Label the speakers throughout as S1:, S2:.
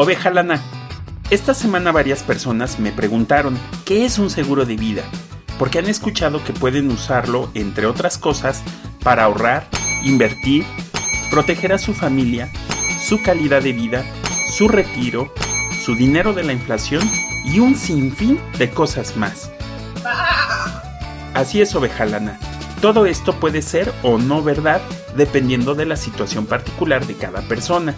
S1: Oveja Lana, esta semana varias personas me preguntaron qué es un seguro de vida, porque han escuchado que pueden usarlo, entre otras cosas, para ahorrar, invertir, proteger a su familia, su calidad de vida, su retiro, su dinero de la inflación y un sinfín de cosas más. Así es, oveja lana. Todo esto puede ser o no verdad dependiendo de la situación particular de cada persona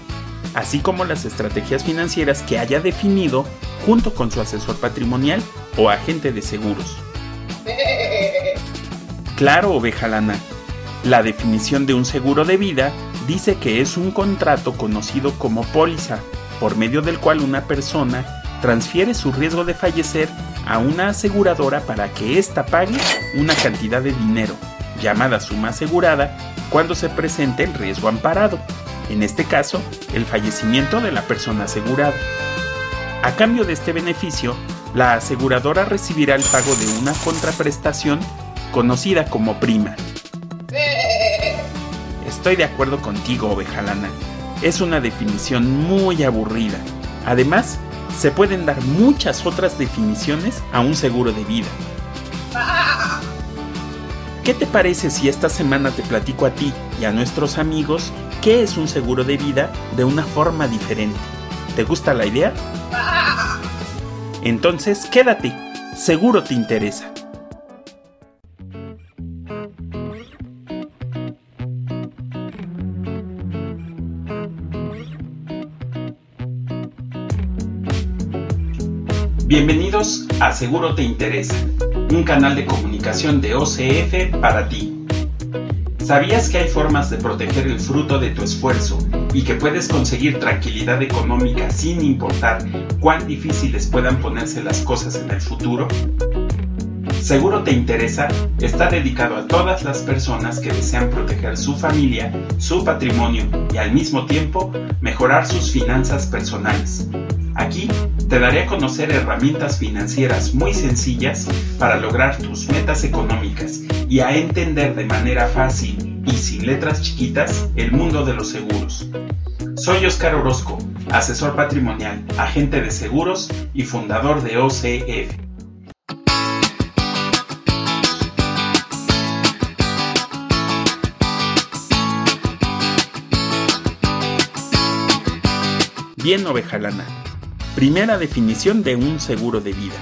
S1: así como las estrategias financieras que haya definido junto con su asesor patrimonial o agente de seguros. Claro, oveja lana. La definición de un seguro de vida dice que es un contrato conocido como póliza, por medio del cual una persona transfiere su riesgo de fallecer a una aseguradora para que ésta pague una cantidad de dinero, llamada suma asegurada, cuando se presente el riesgo amparado en este caso, el fallecimiento de la persona asegurada. A cambio de este beneficio, la aseguradora recibirá el pago de una contraprestación conocida como prima. Estoy de acuerdo contigo, ovejalana. Es una definición muy aburrida. Además, se pueden dar muchas otras definiciones a un seguro de vida. ¿Qué te parece si esta semana te platico a ti y a nuestros amigos qué es un seguro de vida de una forma diferente. ¿Te gusta la idea? Entonces quédate, seguro te interesa. Bienvenidos a Seguro Te Interesa, un canal de comunicación de OCF para ti. ¿Sabías que hay formas de proteger el fruto de tu esfuerzo y que puedes conseguir tranquilidad económica sin importar cuán difíciles puedan ponerse las cosas en el futuro? Seguro te interesa, está dedicado a todas las personas que desean proteger su familia, su patrimonio y al mismo tiempo mejorar sus finanzas personales. Aquí te daré a conocer herramientas financieras muy sencillas para lograr tus metas económicas y a entender de manera fácil y sin letras chiquitas el mundo de los seguros. Soy Oscar Orozco, asesor patrimonial, agente de seguros y fundador de OCF. Bien, oveja lana. Primera definición de un seguro de vida.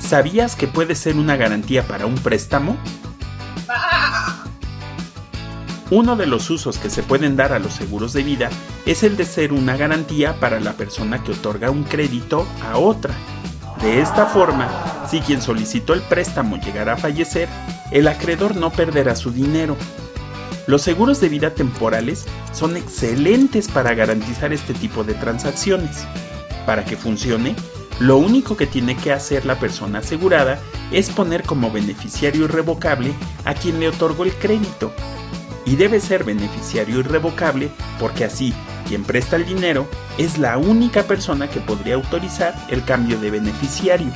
S1: ¿Sabías que puede ser una garantía para un préstamo? Uno de los usos que se pueden dar a los seguros de vida es el de ser una garantía para la persona que otorga un crédito a otra. De esta forma, si quien solicitó el préstamo llegara a fallecer, el acreedor no perderá su dinero. Los seguros de vida temporales son excelentes para garantizar este tipo de transacciones. Para que funcione, lo único que tiene que hacer la persona asegurada es poner como beneficiario irrevocable a quien le otorgó el crédito y debe ser beneficiario irrevocable porque así quien presta el dinero es la única persona que podría autorizar el cambio de beneficiario.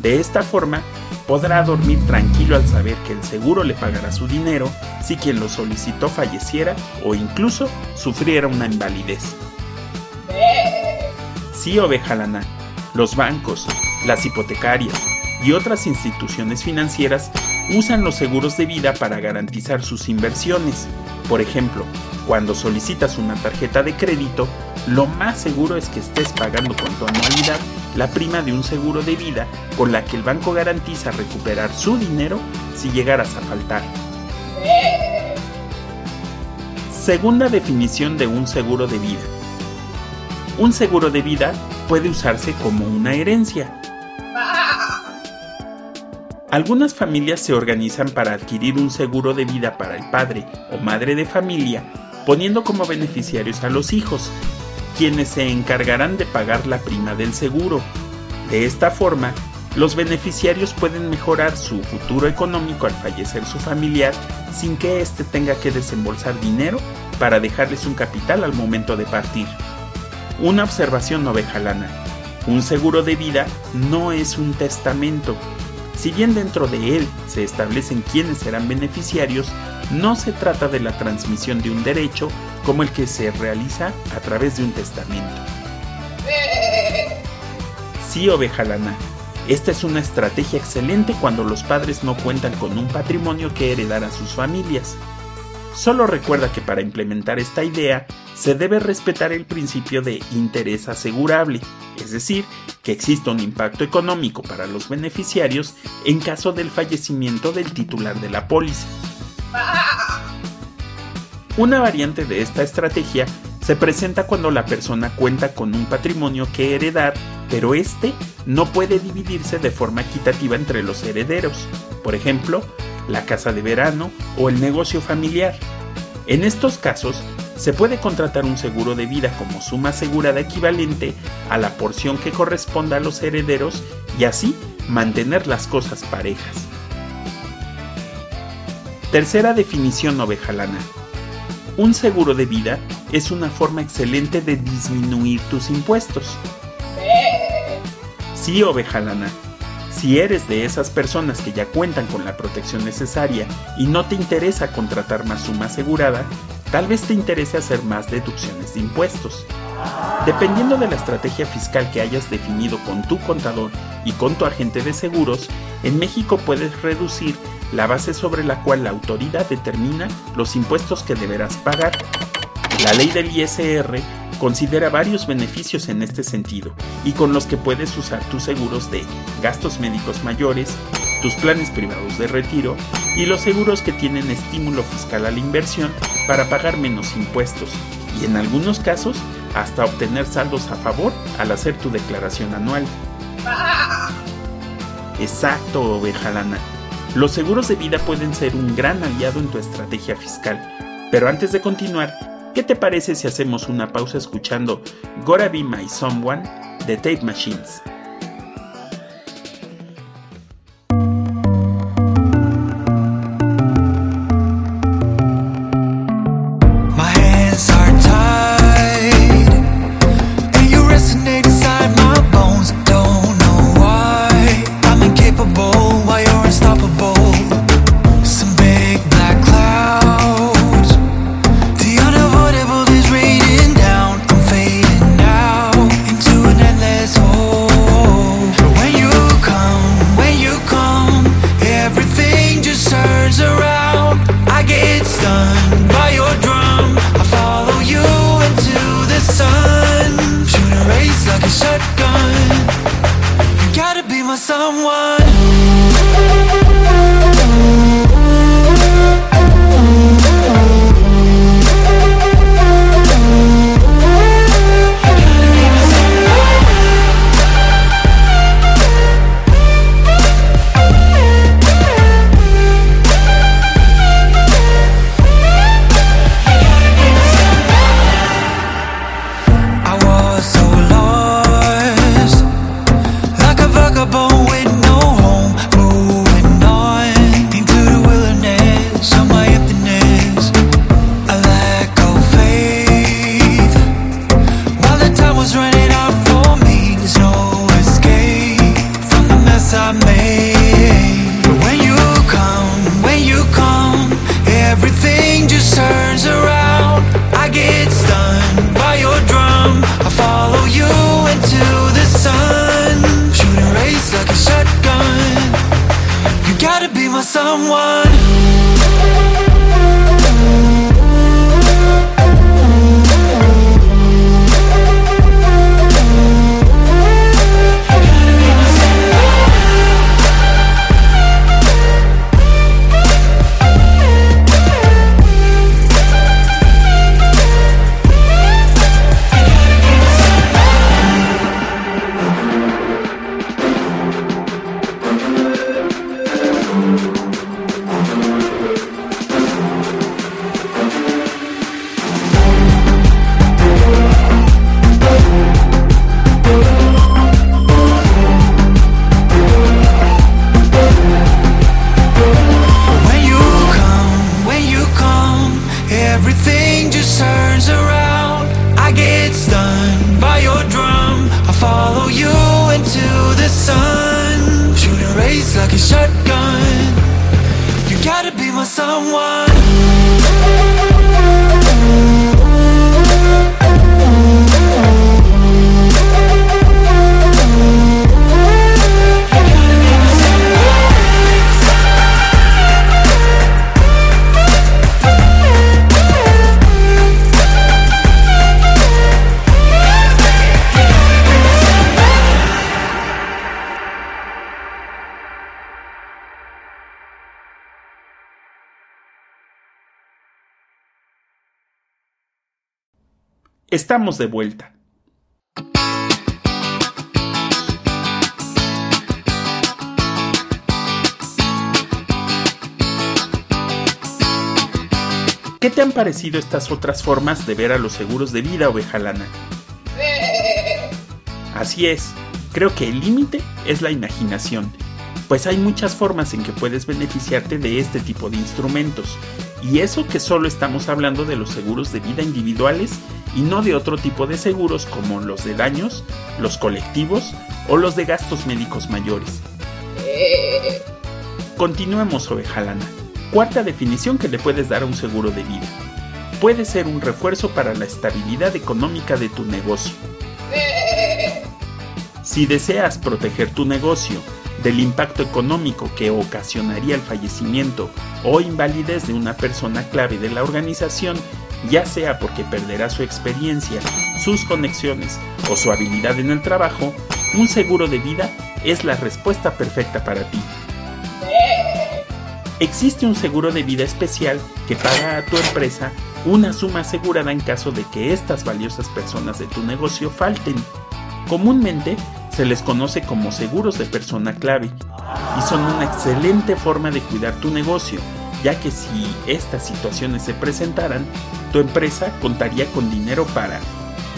S1: De esta forma, podrá dormir tranquilo al saber que el seguro le pagará su dinero si quien lo solicitó falleciera o incluso sufriera una invalidez. Sí, oveja lana, los bancos, las hipotecarias y otras instituciones financieras usan los seguros de vida para garantizar sus inversiones. Por ejemplo, cuando solicitas una tarjeta de crédito, lo más seguro es que estés pagando con tu anualidad la prima de un seguro de vida con la que el banco garantiza recuperar su dinero si llegaras a faltar. Segunda definición de un seguro de vida. Un seguro de vida puede usarse como una herencia, algunas familias se organizan para adquirir un seguro de vida para el padre o madre de familia, poniendo como beneficiarios a los hijos, quienes se encargarán de pagar la prima del seguro. De esta forma, los beneficiarios pueden mejorar su futuro económico al fallecer su familiar sin que éste tenga que desembolsar dinero para dejarles un capital al momento de partir. Una observación oveja lana. Un seguro de vida no es un testamento, si bien dentro de él se establecen quiénes serán beneficiarios, no se trata de la transmisión de un derecho como el que se realiza a través de un testamento. Sí, oveja lana. Esta es una estrategia excelente cuando los padres no cuentan con un patrimonio que heredar a sus familias. Solo recuerda que para implementar esta idea se debe respetar el principio de interés asegurable, es decir, que exista un impacto económico para los beneficiarios en caso del fallecimiento del titular de la póliza. Una variante de esta estrategia se presenta cuando la persona cuenta con un patrimonio que heredar, pero este no puede dividirse de forma equitativa entre los herederos. Por ejemplo, la casa de verano o el negocio familiar. En estos casos, se puede contratar un seguro de vida como suma asegurada equivalente a la porción que corresponda a los herederos y así mantener las cosas parejas. Tercera definición ovejalana. Un seguro de vida es una forma excelente de disminuir tus impuestos. Sí, ovejalana, si eres de esas personas que ya cuentan con la protección necesaria y no te interesa contratar más suma asegurada, tal vez te interese hacer más deducciones de impuestos. Dependiendo de la estrategia fiscal que hayas definido con tu contador y con tu agente de seguros, en México puedes reducir la base sobre la cual la autoridad determina los impuestos que deberás pagar. La ley del ISR Considera varios beneficios en este sentido y con los que puedes usar tus seguros de gastos médicos mayores, tus planes privados de retiro y los seguros que tienen estímulo fiscal a la inversión para pagar menos impuestos y en algunos casos hasta obtener saldos a favor al hacer tu declaración anual. Exacto, oveja lana. Los seguros de vida pueden ser un gran aliado en tu estrategia fiscal, pero antes de continuar, ¿Qué te parece si hacemos una pausa escuchando Gotta Be My Someone de Tape Machines? someone someone. Estamos de vuelta. ¿Qué te han parecido estas otras formas de ver a los seguros de vida, oveja lana? Así es, creo que el límite es la imaginación, pues hay muchas formas en que puedes beneficiarte de este tipo de instrumentos, y eso que solo estamos hablando de los seguros de vida individuales y no de otro tipo de seguros como los de daños, los colectivos o los de gastos médicos mayores. Continuemos, oveja lana. Cuarta definición que le puedes dar a un seguro de vida. Puede ser un refuerzo para la estabilidad económica de tu negocio. Si deseas proteger tu negocio del impacto económico que ocasionaría el fallecimiento o invalidez de una persona clave de la organización, ya sea porque perderá su experiencia, sus conexiones o su habilidad en el trabajo, un seguro de vida es la respuesta perfecta para ti. Existe un seguro de vida especial que paga a tu empresa una suma asegurada en caso de que estas valiosas personas de tu negocio falten. Comúnmente se les conoce como seguros de persona clave y son una excelente forma de cuidar tu negocio, ya que si estas situaciones se presentaran, tu empresa contaría con dinero para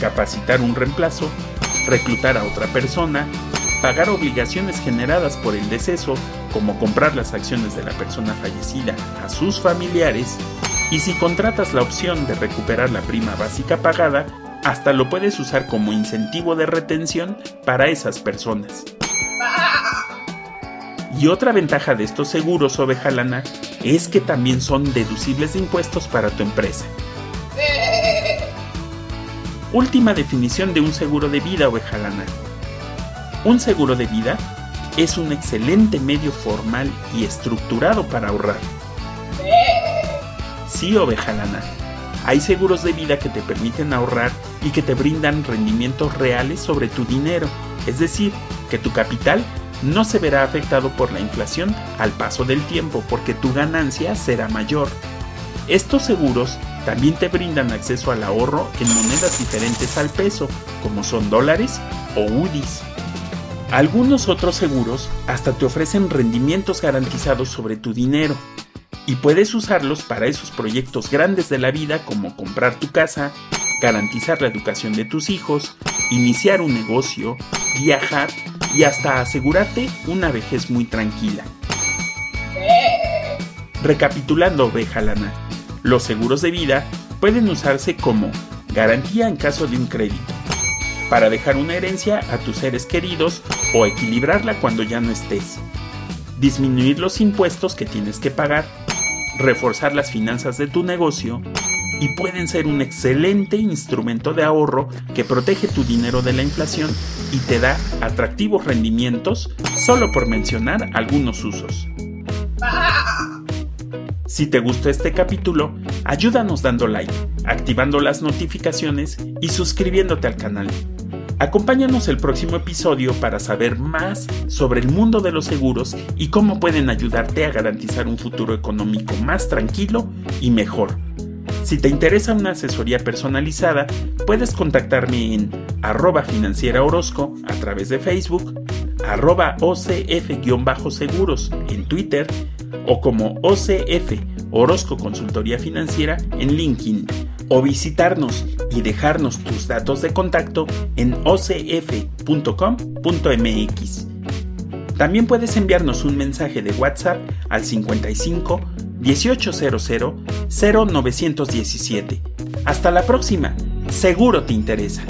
S1: capacitar un reemplazo, reclutar a otra persona, pagar obligaciones generadas por el deceso, como comprar las acciones de la persona fallecida a sus familiares, y si contratas la opción de recuperar la prima básica pagada, hasta lo puedes usar como incentivo de retención para esas personas. Y otra ventaja de estos seguros oveja lana es que también son deducibles de impuestos para tu empresa. Última definición de un seguro de vida oveja lana. Un seguro de vida es un excelente medio formal y estructurado para ahorrar. Sí, oveja lana. Hay seguros de vida que te permiten ahorrar y que te brindan rendimientos reales sobre tu dinero, es decir, que tu capital no se verá afectado por la inflación al paso del tiempo porque tu ganancia será mayor. Estos seguros también te brindan acceso al ahorro en monedas diferentes al peso, como son dólares o UDIs. Algunos otros seguros hasta te ofrecen rendimientos garantizados sobre tu dinero y puedes usarlos para esos proyectos grandes de la vida como comprar tu casa, garantizar la educación de tus hijos, iniciar un negocio, viajar y hasta asegurarte una vejez muy tranquila. Recapitulando, oveja lana, los seguros de vida pueden usarse como garantía en caso de un crédito, para dejar una herencia a tus seres queridos o equilibrarla cuando ya no estés. Disminuir los impuestos que tienes que pagar, reforzar las finanzas de tu negocio y pueden ser un excelente instrumento de ahorro que protege tu dinero de la inflación y te da atractivos rendimientos solo por mencionar algunos usos. Si te gustó este capítulo, ayúdanos dando like, activando las notificaciones y suscribiéndote al canal. Acompáñanos el próximo episodio para saber más sobre el mundo de los seguros y cómo pueden ayudarte a garantizar un futuro económico más tranquilo y mejor. Si te interesa una asesoría personalizada, puedes contactarme en arroba financiera Orozco a través de Facebook, arroba OCF-seguros en Twitter o como OCF Orozco Consultoría Financiera en LinkedIn o visitarnos y dejarnos tus datos de contacto en ocf.com.mx. También puedes enviarnos un mensaje de WhatsApp al 55 1800 0917. Hasta la próxima, seguro te interesa.